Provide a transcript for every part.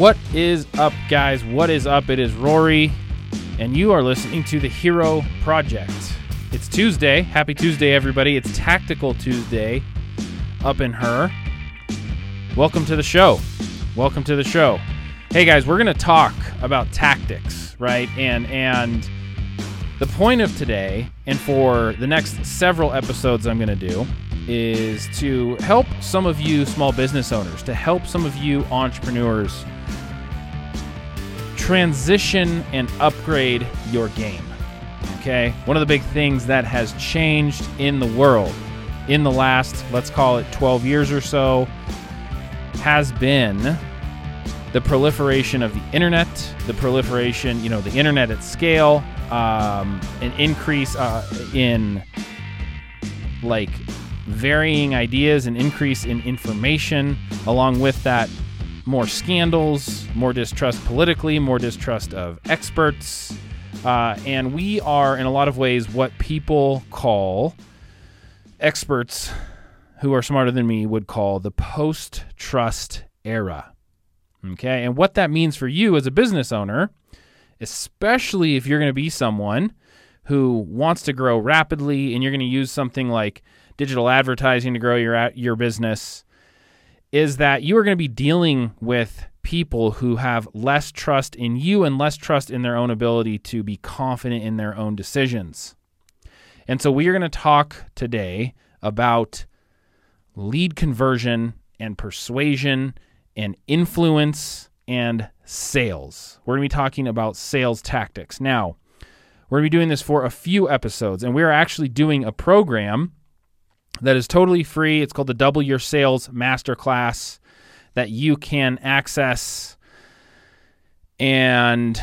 What is up, guys? What is up? It is Rory, and you are listening to the Hero Project. It's Tuesday. Happy Tuesday, everybody. It's Tactical Tuesday up in her. Welcome to the show. Welcome to the show. Hey guys, we're going to talk about tactics, right? And and the point of today and for the next several episodes I'm going to do is to help some of you small business owners, to help some of you entrepreneurs transition and upgrade your game. Okay? One of the big things that has changed in the world in the last, let's call it 12 years or so, has been the proliferation of the internet, the proliferation, you know, the internet at scale, um, an increase uh, in like varying ideas, an increase in information, along with that, more scandals, more distrust politically, more distrust of experts. Uh, and we are, in a lot of ways, what people call experts who are smarter than me would call the post trust era. Okay. And what that means for you as a business owner, especially if you're going to be someone who wants to grow rapidly and you're going to use something like digital advertising to grow your your business is that you are going to be dealing with people who have less trust in you and less trust in their own ability to be confident in their own decisions. And so we are going to talk today about lead conversion and persuasion and influence and sales. We're going to be talking about sales tactics. Now, we're going to be doing this for a few episodes, and we're actually doing a program that is totally free. It's called the Double Your Sales Masterclass that you can access. And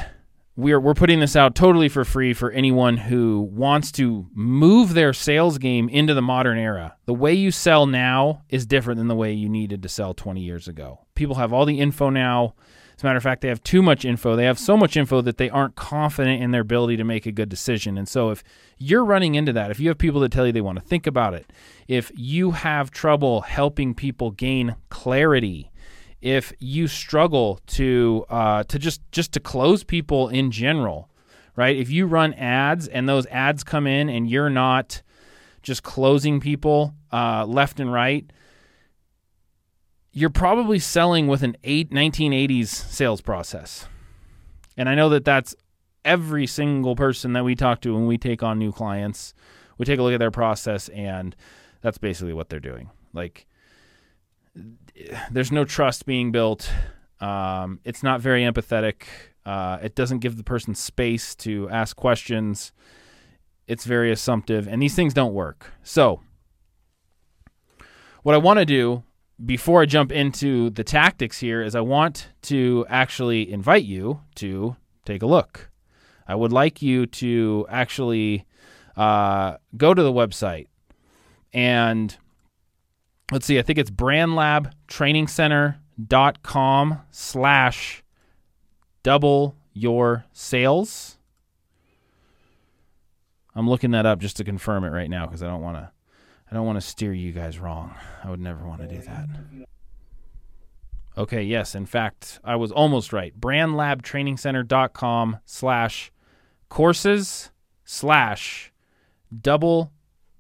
we're we're putting this out totally for free for anyone who wants to move their sales game into the modern era. The way you sell now is different than the way you needed to sell 20 years ago. People have all the info now. As a matter of fact, they have too much info. They have so much info that they aren't confident in their ability to make a good decision. And so, if you're running into that, if you have people that tell you they want to think about it, if you have trouble helping people gain clarity, if you struggle to uh, to just just to close people in general, right? If you run ads and those ads come in and you're not just closing people uh, left and right, you're probably selling with an eight, 1980s sales process. And I know that that's every single person that we talk to when we take on new clients. We take a look at their process, and that's basically what they're doing. Like, there's no trust being built. Um, it's not very empathetic. Uh, it doesn't give the person space to ask questions. It's very assumptive, and these things don't work. So, what I want to do before I jump into the tactics here is I want to actually invite you to take a look. I would like you to actually uh, go to the website and let's see, I think it's brandlabtrainingcenter.com slash double your sales. I'm looking that up just to confirm it right now because I don't want to I don't want to steer you guys wrong. I would never want to do that. Okay, yes, in fact, I was almost right. brandlabtrainingcenter.com slash courses slash double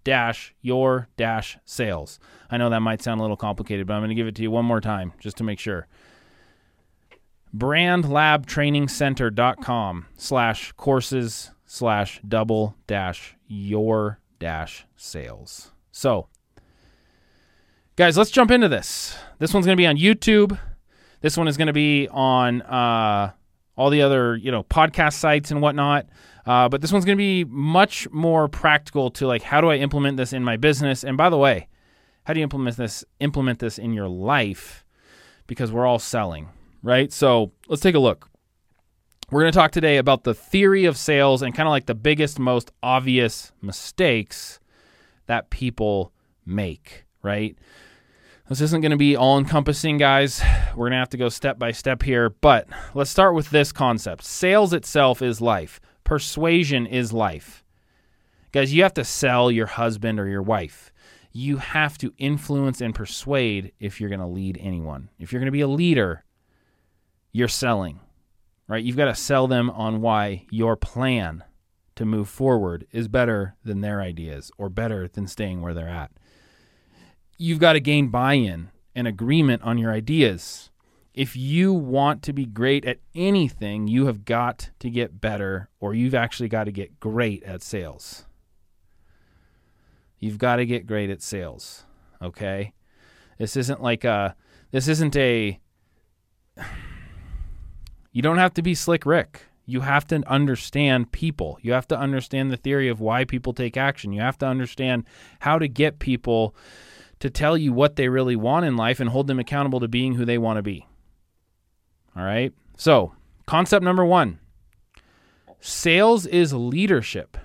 dash your dash sales. I know that might sound a little complicated, but I'm going to give it to you one more time just to make sure. brandlabtrainingcenter.com slash courses slash double dash your dash sales. So, guys, let's jump into this. This one's going to be on YouTube. This one is going to be on uh, all the other, you know, podcast sites and whatnot. Uh, but this one's going to be much more practical to like how do I implement this in my business? And by the way, how do you implement this implement this in your life? Because we're all selling, right? So let's take a look. We're going to talk today about the theory of sales and kind of like the biggest, most obvious mistakes that people make, right? This isn't going to be all encompassing, guys. We're going to have to go step by step here, but let's start with this concept. Sales itself is life. Persuasion is life. Guys, you have to sell your husband or your wife. You have to influence and persuade if you're going to lead anyone. If you're going to be a leader, you're selling, right? You've got to sell them on why your plan to move forward is better than their ideas or better than staying where they're at. You've got to gain buy in and agreement on your ideas. If you want to be great at anything, you have got to get better or you've actually got to get great at sales. You've got to get great at sales, okay? This isn't like a this isn't a you don't have to be slick Rick. You have to understand people. You have to understand the theory of why people take action. You have to understand how to get people to tell you what they really want in life and hold them accountable to being who they want to be. All right? So, concept number 1. Sales is leadership.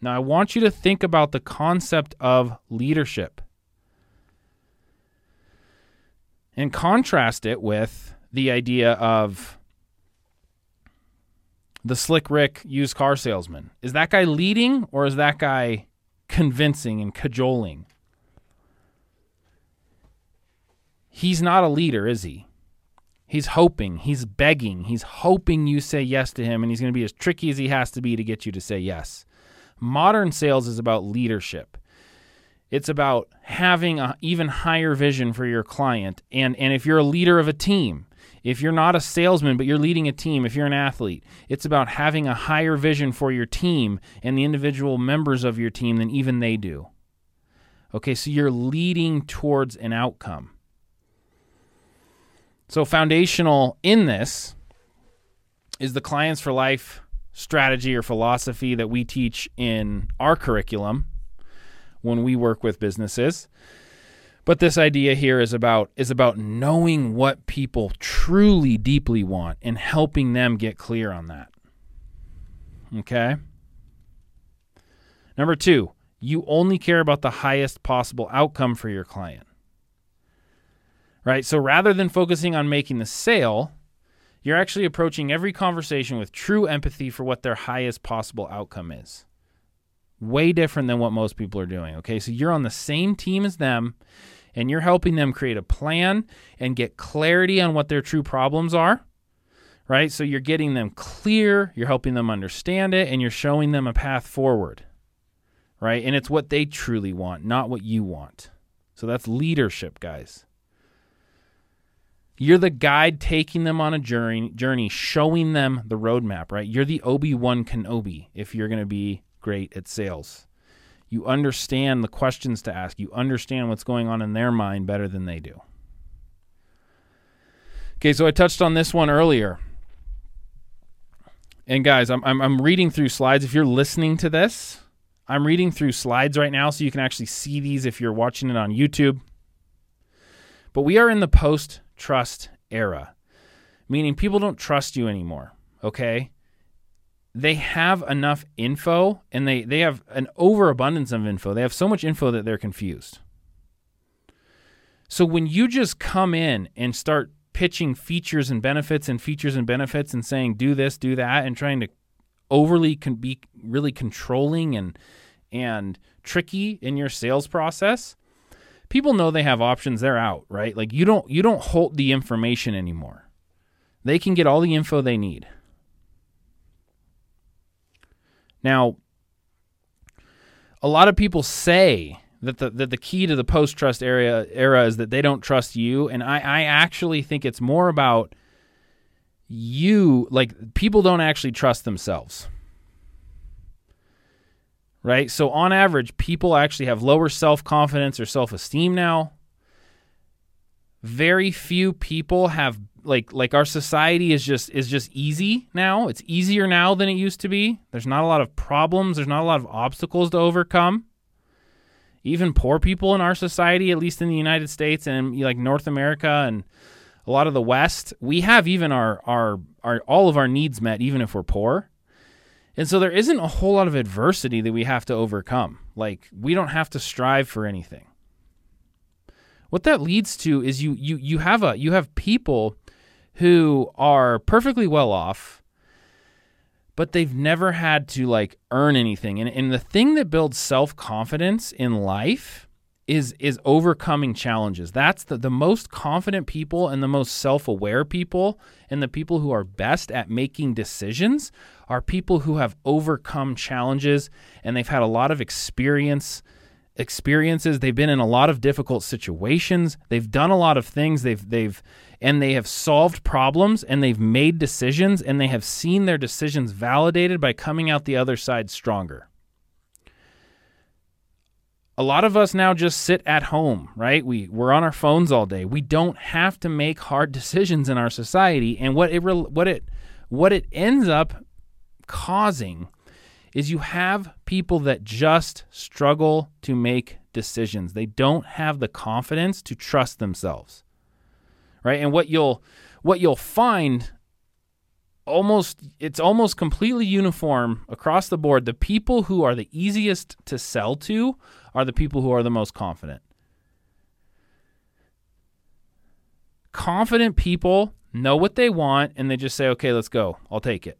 Now, I want you to think about the concept of leadership and contrast it with the idea of the slick Rick used car salesman. Is that guy leading or is that guy convincing and cajoling? He's not a leader, is he? He's hoping, he's begging, he's hoping you say yes to him, and he's going to be as tricky as he has to be to get you to say yes. Modern sales is about leadership. It's about having an even higher vision for your client. And, and if you're a leader of a team, if you're not a salesman, but you're leading a team, if you're an athlete, it's about having a higher vision for your team and the individual members of your team than even they do. Okay, so you're leading towards an outcome. So, foundational in this is the Clients for Life strategy or philosophy that we teach in our curriculum when we work with businesses. But this idea here is about is about knowing what people truly deeply want and helping them get clear on that. Okay? Number 2, you only care about the highest possible outcome for your client. Right? So rather than focusing on making the sale, you're actually approaching every conversation with true empathy for what their highest possible outcome is. Way different than what most people are doing. Okay, so you're on the same team as them and you're helping them create a plan and get clarity on what their true problems are. Right? So you're getting them clear, you're helping them understand it, and you're showing them a path forward. Right? And it's what they truly want, not what you want. So that's leadership, guys. You're the guide taking them on a journey, journey showing them the roadmap, right? You're the Obi Wan Kenobi if you're going to be great at sales. You understand the questions to ask. You understand what's going on in their mind better than they do. Okay, so I touched on this one earlier. And guys, I'm, I'm, I'm reading through slides. If you're listening to this, I'm reading through slides right now so you can actually see these if you're watching it on YouTube. But we are in the post trust era, meaning people don't trust you anymore. Okay they have enough info and they, they have an overabundance of info. They have so much info that they're confused. So when you just come in and start pitching features and benefits and features and benefits and saying do this, do that, and trying to overly can be really controlling and and tricky in your sales process, people know they have options. They're out, right? Like you don't you don't hold the information anymore. They can get all the info they need. Now, a lot of people say that the that the key to the post trust era era is that they don't trust you, and I, I actually think it's more about you like people don't actually trust themselves. Right? So on average, people actually have lower self-confidence or self-esteem now. Very few people have like like our society is just is just easy now. It's easier now than it used to be. There's not a lot of problems, there's not a lot of obstacles to overcome. Even poor people in our society, at least in the United States and like North America and a lot of the West, we have even our our our all of our needs met even if we're poor. And so there isn't a whole lot of adversity that we have to overcome. Like we don't have to strive for anything what that leads to is you you you have a you have people who are perfectly well off, but they've never had to like earn anything. And, and the thing that builds self confidence in life is is overcoming challenges. That's the, the most confident people and the most self-aware people and the people who are best at making decisions are people who have overcome challenges and they've had a lot of experience experiences. They've been in a lot of difficult situations. They've done a lot of things. They've they've and they have solved problems and they've made decisions and they have seen their decisions validated by coming out the other side stronger. A lot of us now just sit at home, right? We we're on our phones all day. We don't have to make hard decisions in our society and what it what it what it ends up causing is you have people that just struggle to make decisions. They don't have the confidence to trust themselves. Right? And what you'll what you'll find almost it's almost completely uniform across the board. The people who are the easiest to sell to are the people who are the most confident. Confident people know what they want and they just say, "Okay, let's go. I'll take it."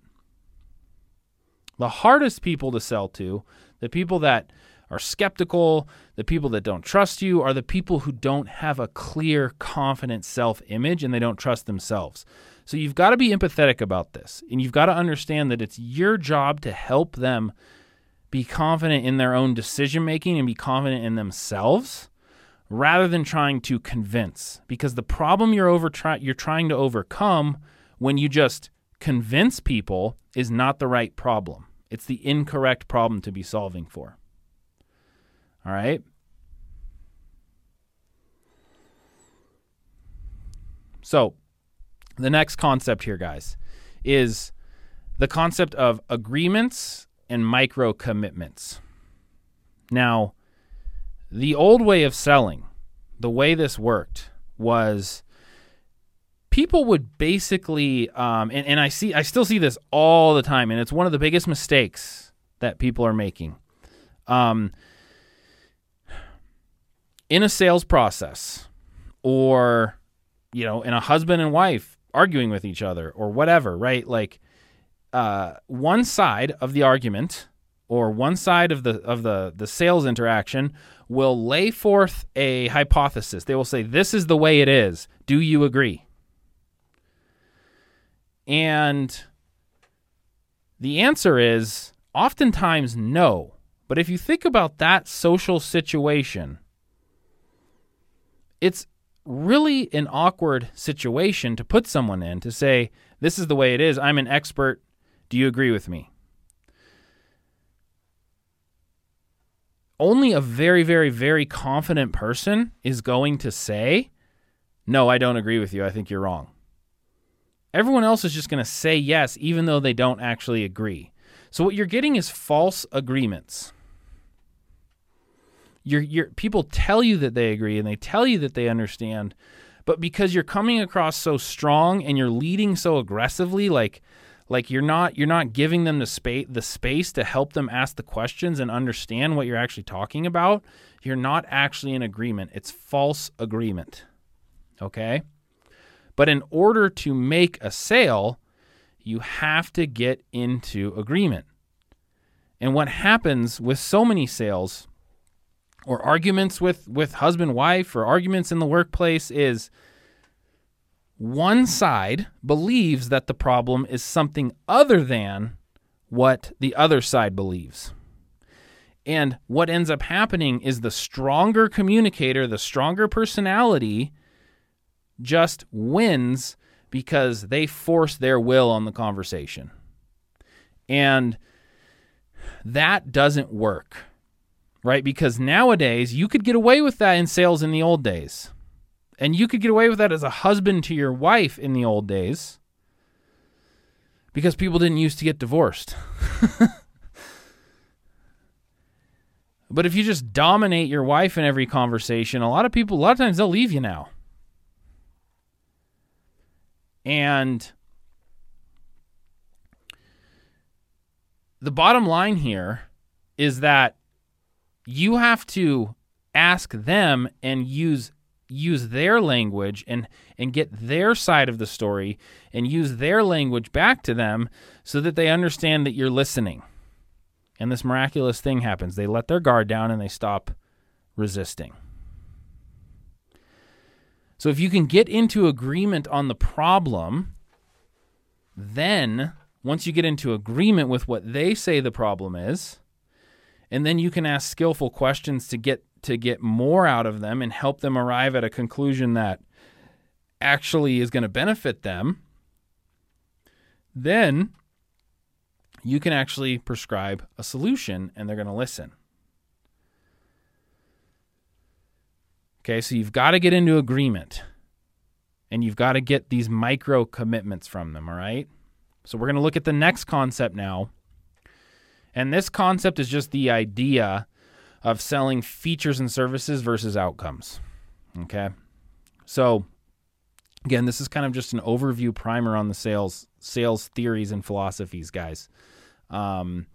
The hardest people to sell to, the people that are skeptical, the people that don't trust you, are the people who don't have a clear, confident self image and they don't trust themselves. So you've got to be empathetic about this. And you've got to understand that it's your job to help them be confident in their own decision making and be confident in themselves rather than trying to convince. Because the problem you're over try- you're trying to overcome when you just convince people is not the right problem. It's the incorrect problem to be solving for. All right? So, the next concept here, guys, is the concept of agreements and micro commitments. Now, the old way of selling, the way this worked was people would basically um, and, and i see i still see this all the time and it's one of the biggest mistakes that people are making. Um, in a sales process or you know in a husband and wife arguing with each other or whatever right? Like uh, one side of the argument or one side of the of the the sales interaction will lay forth a hypothesis. They will say this is the way it is. Do you agree and the answer is oftentimes no. But if you think about that social situation, it's really an awkward situation to put someone in to say, This is the way it is. I'm an expert. Do you agree with me? Only a very, very, very confident person is going to say, No, I don't agree with you. I think you're wrong. Everyone else is just going to say yes, even though they don't actually agree. So what you're getting is false agreements. You're, you're, people tell you that they agree and they tell you that they understand, but because you're coming across so strong and you're leading so aggressively, like like you're not you're not giving them the space the space to help them ask the questions and understand what you're actually talking about, you're not actually in agreement. It's false agreement. Okay? But in order to make a sale, you have to get into agreement. And what happens with so many sales or arguments with, with husband wife or arguments in the workplace is one side believes that the problem is something other than what the other side believes. And what ends up happening is the stronger communicator, the stronger personality just wins because they force their will on the conversation. And that doesn't work, right? Because nowadays you could get away with that in sales in the old days. And you could get away with that as a husband to your wife in the old days because people didn't used to get divorced. but if you just dominate your wife in every conversation, a lot of people, a lot of times they'll leave you now. And the bottom line here is that you have to ask them and use use their language and and get their side of the story and use their language back to them so that they understand that you're listening. And this miraculous thing happens. They let their guard down and they stop resisting. So if you can get into agreement on the problem, then once you get into agreement with what they say the problem is, and then you can ask skillful questions to get to get more out of them and help them arrive at a conclusion that actually is going to benefit them, then you can actually prescribe a solution and they're going to listen. Okay, so you've got to get into agreement and you've got to get these micro commitments from them, all right? So we're going to look at the next concept now. And this concept is just the idea of selling features and services versus outcomes. Okay? So again, this is kind of just an overview primer on the sales sales theories and philosophies, guys. Um,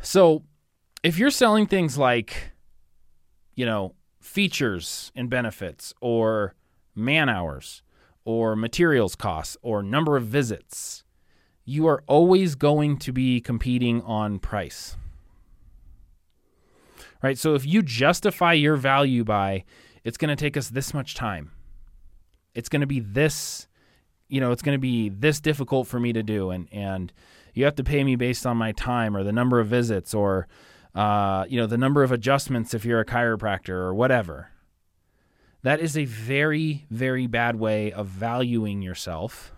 so if you're selling things like you know, features and benefits or man hours or materials costs or number of visits, you are always going to be competing on price. Right? So if you justify your value by it's going to take us this much time. It's going to be this you know, it's going to be this difficult for me to do and and you have to pay me based on my time or the number of visits or uh, you know, the number of adjustments if you're a chiropractor or whatever. That is a very, very bad way of valuing yourself.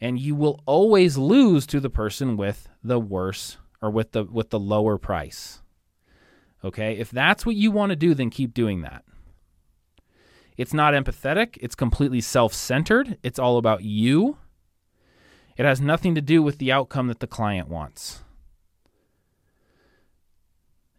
And you will always lose to the person with the worse or with the with the lower price. Okay? If that's what you want to do, then keep doing that. It's not empathetic, it's completely self-centered. It's all about you. It has nothing to do with the outcome that the client wants.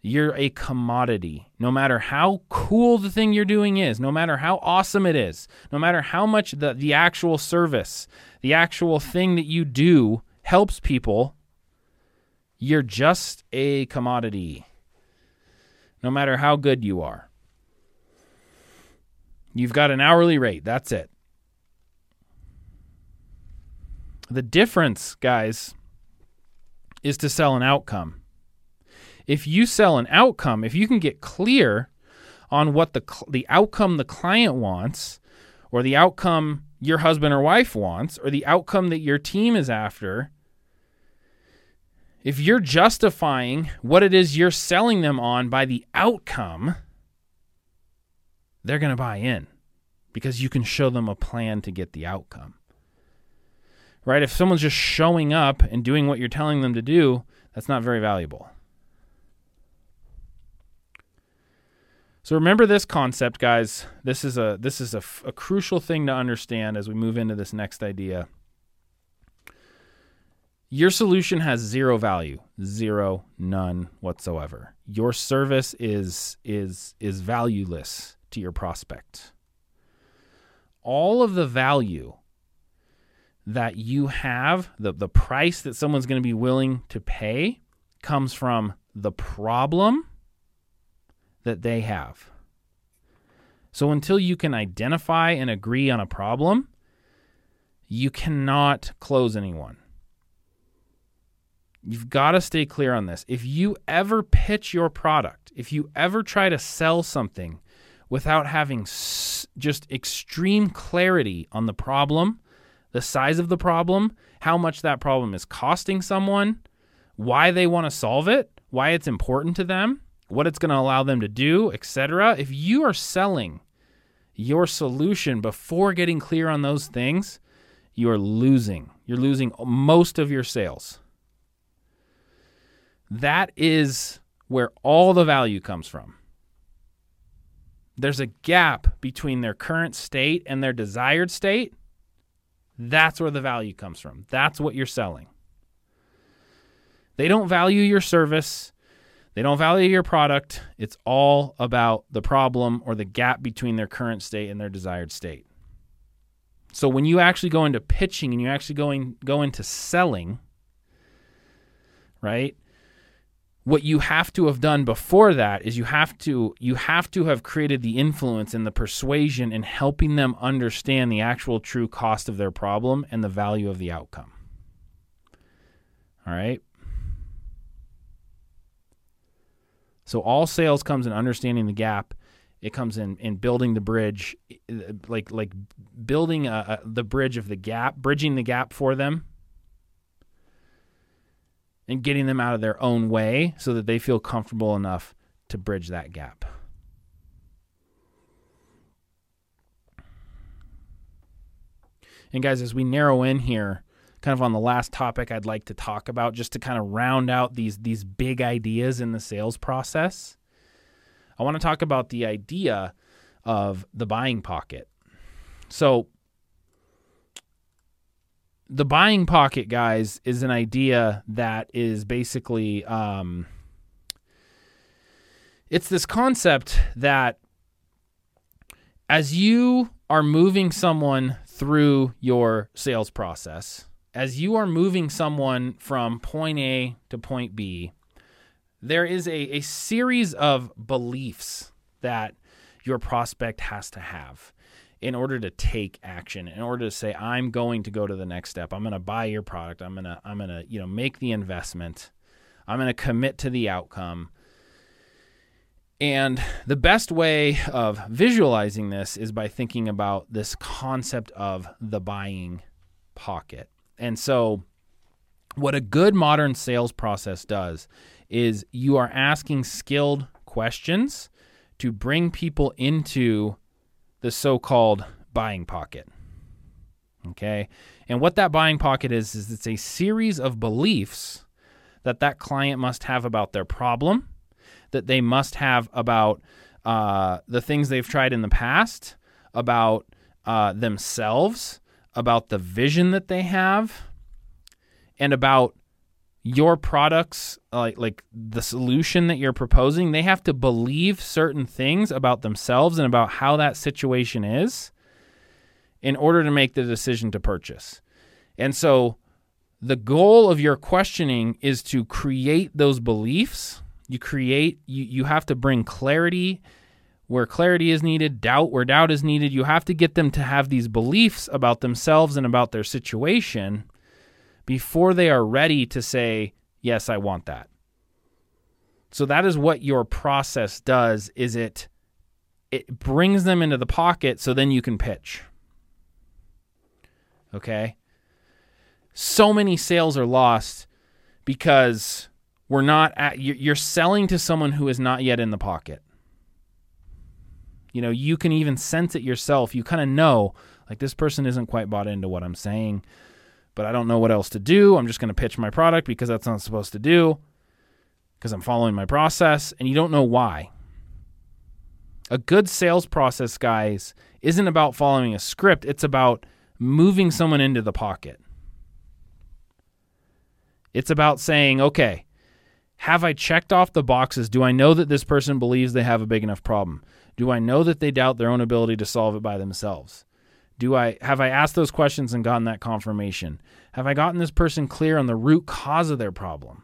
You're a commodity. No matter how cool the thing you're doing is, no matter how awesome it is, no matter how much the, the actual service, the actual thing that you do helps people, you're just a commodity. No matter how good you are. You've got an hourly rate. That's it. The difference, guys, is to sell an outcome if you sell an outcome, if you can get clear on what the the outcome the client wants or the outcome your husband or wife wants or the outcome that your team is after, if you're justifying what it is you're selling them on by the outcome, they're going to buy in because you can show them a plan to get the outcome. Right? If someone's just showing up and doing what you're telling them to do, that's not very valuable. So remember this concept, guys. This is a this is a, a crucial thing to understand as we move into this next idea. Your solution has zero value, zero, none whatsoever. Your service is is is valueless to your prospect. All of the value that you have, the, the price that someone's going to be willing to pay, comes from the problem that they have. So until you can identify and agree on a problem, you cannot close anyone. You've got to stay clear on this. If you ever pitch your product, if you ever try to sell something without having s- just extreme clarity on the problem, the size of the problem, how much that problem is costing someone, why they want to solve it, why it's important to them, what it's going to allow them to do, etc. If you are selling your solution before getting clear on those things, you are losing. You're losing most of your sales. That is where all the value comes from. There's a gap between their current state and their desired state. That's where the value comes from. That's what you're selling. They don't value your service. They don't value your product. It's all about the problem or the gap between their current state and their desired state. So when you actually go into pitching and you actually going go into selling, right? What you have to have done before that is you have to you have to have created the influence and the persuasion in helping them understand the actual true cost of their problem and the value of the outcome. All right? So all sales comes in understanding the gap It comes in in building the bridge, like like building a, a, the bridge of the gap, bridging the gap for them, and getting them out of their own way so that they feel comfortable enough to bridge that gap. And guys, as we narrow in here, kind of on the last topic I'd like to talk about, just to kind of round out these these big ideas in the sales process, I want to talk about the idea of the buying pocket. So, the buying pocket, guys, is an idea that is basically um, it's this concept that as you are moving someone through your sales process, as you are moving someone from point A to point B, there is a, a series of beliefs that your prospect has to have in order to take action in order to say i'm going to go to the next step. I'm going to buy your product. I'm going to i'm going to you know make the investment. I'm going to commit to the outcome. And the best way of visualizing this is by thinking about this concept of the buying pocket. And so, what a good modern sales process does is you are asking skilled questions to bring people into the so called buying pocket. Okay. And what that buying pocket is, is it's a series of beliefs that that client must have about their problem that they must have about uh, the things they've tried in the past, about uh, themselves, about the vision that they have, and about your products, like like the solution that you're proposing. They have to believe certain things about themselves and about how that situation is in order to make the decision to purchase. And so the goal of your questioning is to create those beliefs you create, you, you have to bring clarity where clarity is needed, doubt where doubt is needed. You have to get them to have these beliefs about themselves and about their situation before they are ready to say, "Yes, I want that." So that is what your process does is it it brings them into the pocket so then you can pitch. Okay? So many sales are lost because we're not at, you're selling to someone who is not yet in the pocket. You know, you can even sense it yourself. You kind of know, like, this person isn't quite bought into what I'm saying, but I don't know what else to do. I'm just going to pitch my product because that's not supposed to do, because I'm following my process, and you don't know why. A good sales process, guys, isn't about following a script, it's about moving someone into the pocket. It's about saying, okay, have I checked off the boxes? Do I know that this person believes they have a big enough problem? Do I know that they doubt their own ability to solve it by themselves? Do I have I asked those questions and gotten that confirmation? Have I gotten this person clear on the root cause of their problem?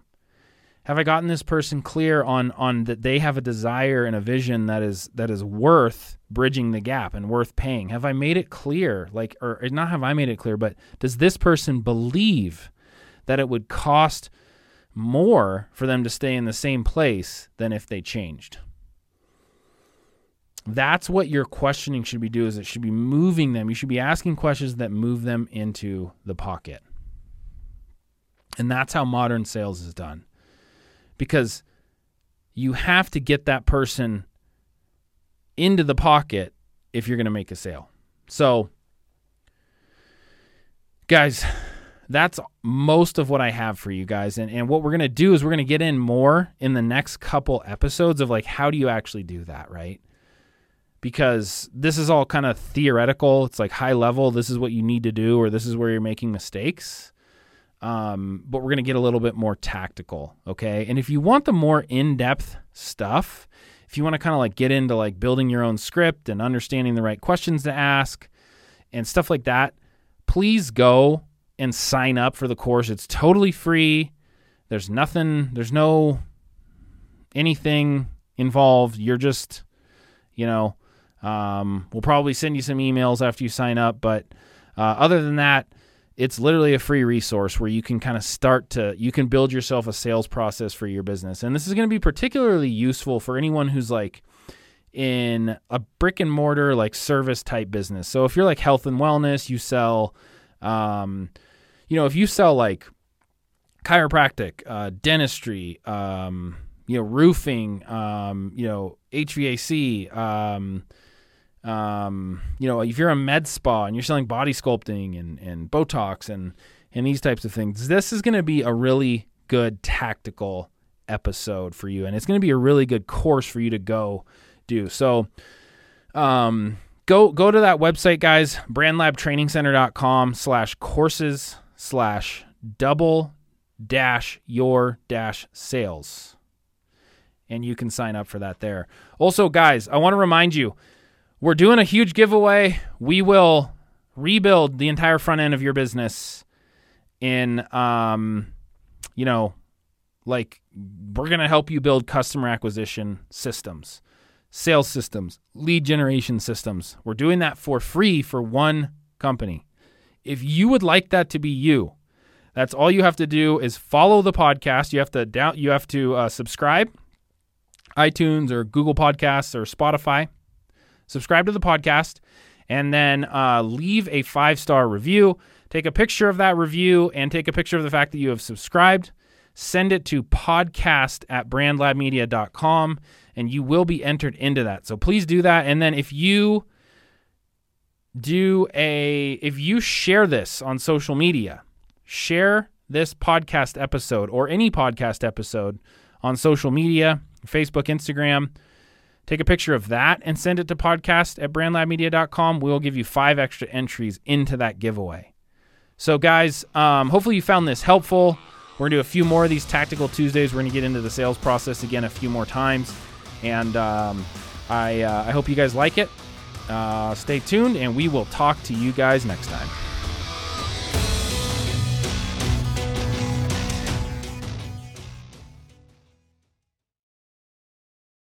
Have I gotten this person clear on on that they have a desire and a vision that is that is worth bridging the gap and worth paying? Have I made it clear like or not have I made it clear, but does this person believe that it would cost more for them to stay in the same place than if they changed. That's what your questioning should be doing is it should be moving them. You should be asking questions that move them into the pocket. And that's how modern sales is done. Because you have to get that person into the pocket if you're going to make a sale. So guys, that's most of what I have for you guys. And, and what we're going to do is we're going to get in more in the next couple episodes of like, how do you actually do that, right? Because this is all kind of theoretical. It's like high level. This is what you need to do, or this is where you're making mistakes. Um, but we're going to get a little bit more tactical. Okay. And if you want the more in depth stuff, if you want to kind of like get into like building your own script and understanding the right questions to ask and stuff like that, please go and sign up for the course. It's totally free. There's nothing, there's no anything involved. You're just, you know, um, we'll probably send you some emails after you sign up. But uh, other than that, it's literally a free resource where you can kind of start to, you can build yourself a sales process for your business. And this is going to be particularly useful for anyone who's like, in a brick and mortar like service type business. So if you're like health and wellness, you sell, um, you know, if you sell like chiropractic, uh, dentistry, um, you know, roofing, um, you know, HVAC, um, um, you know, if you're a med spa and you're selling body sculpting and, and Botox and, and these types of things, this is going to be a really good tactical episode for you. And it's going to be a really good course for you to go do. So, um, go, go to that website, guys, brandlabtrainingcenter.com slash courses slash double dash your dash sales. And you can sign up for that there. Also, guys, I want to remind you, we're doing a huge giveaway. We will rebuild the entire front end of your business in um you know like we're going to help you build customer acquisition systems, sales systems, lead generation systems. We're doing that for free for one company. If you would like that to be you, that's all you have to do is follow the podcast. You have to down, you have to uh, subscribe, iTunes or Google Podcasts or Spotify subscribe to the podcast, and then uh, leave a five star review. Take a picture of that review and take a picture of the fact that you have subscribed. Send it to podcast at brandlabmedia.com and you will be entered into that. So please do that. And then if you do a, if you share this on social media, share this podcast episode or any podcast episode on social media, Facebook, Instagram, Take a picture of that and send it to podcast at brandlabmedia.com. We'll give you five extra entries into that giveaway. So, guys, um, hopefully you found this helpful. We're going to do a few more of these Tactical Tuesdays. We're going to get into the sales process again a few more times. And um, I, uh, I hope you guys like it. Uh, stay tuned, and we will talk to you guys next time.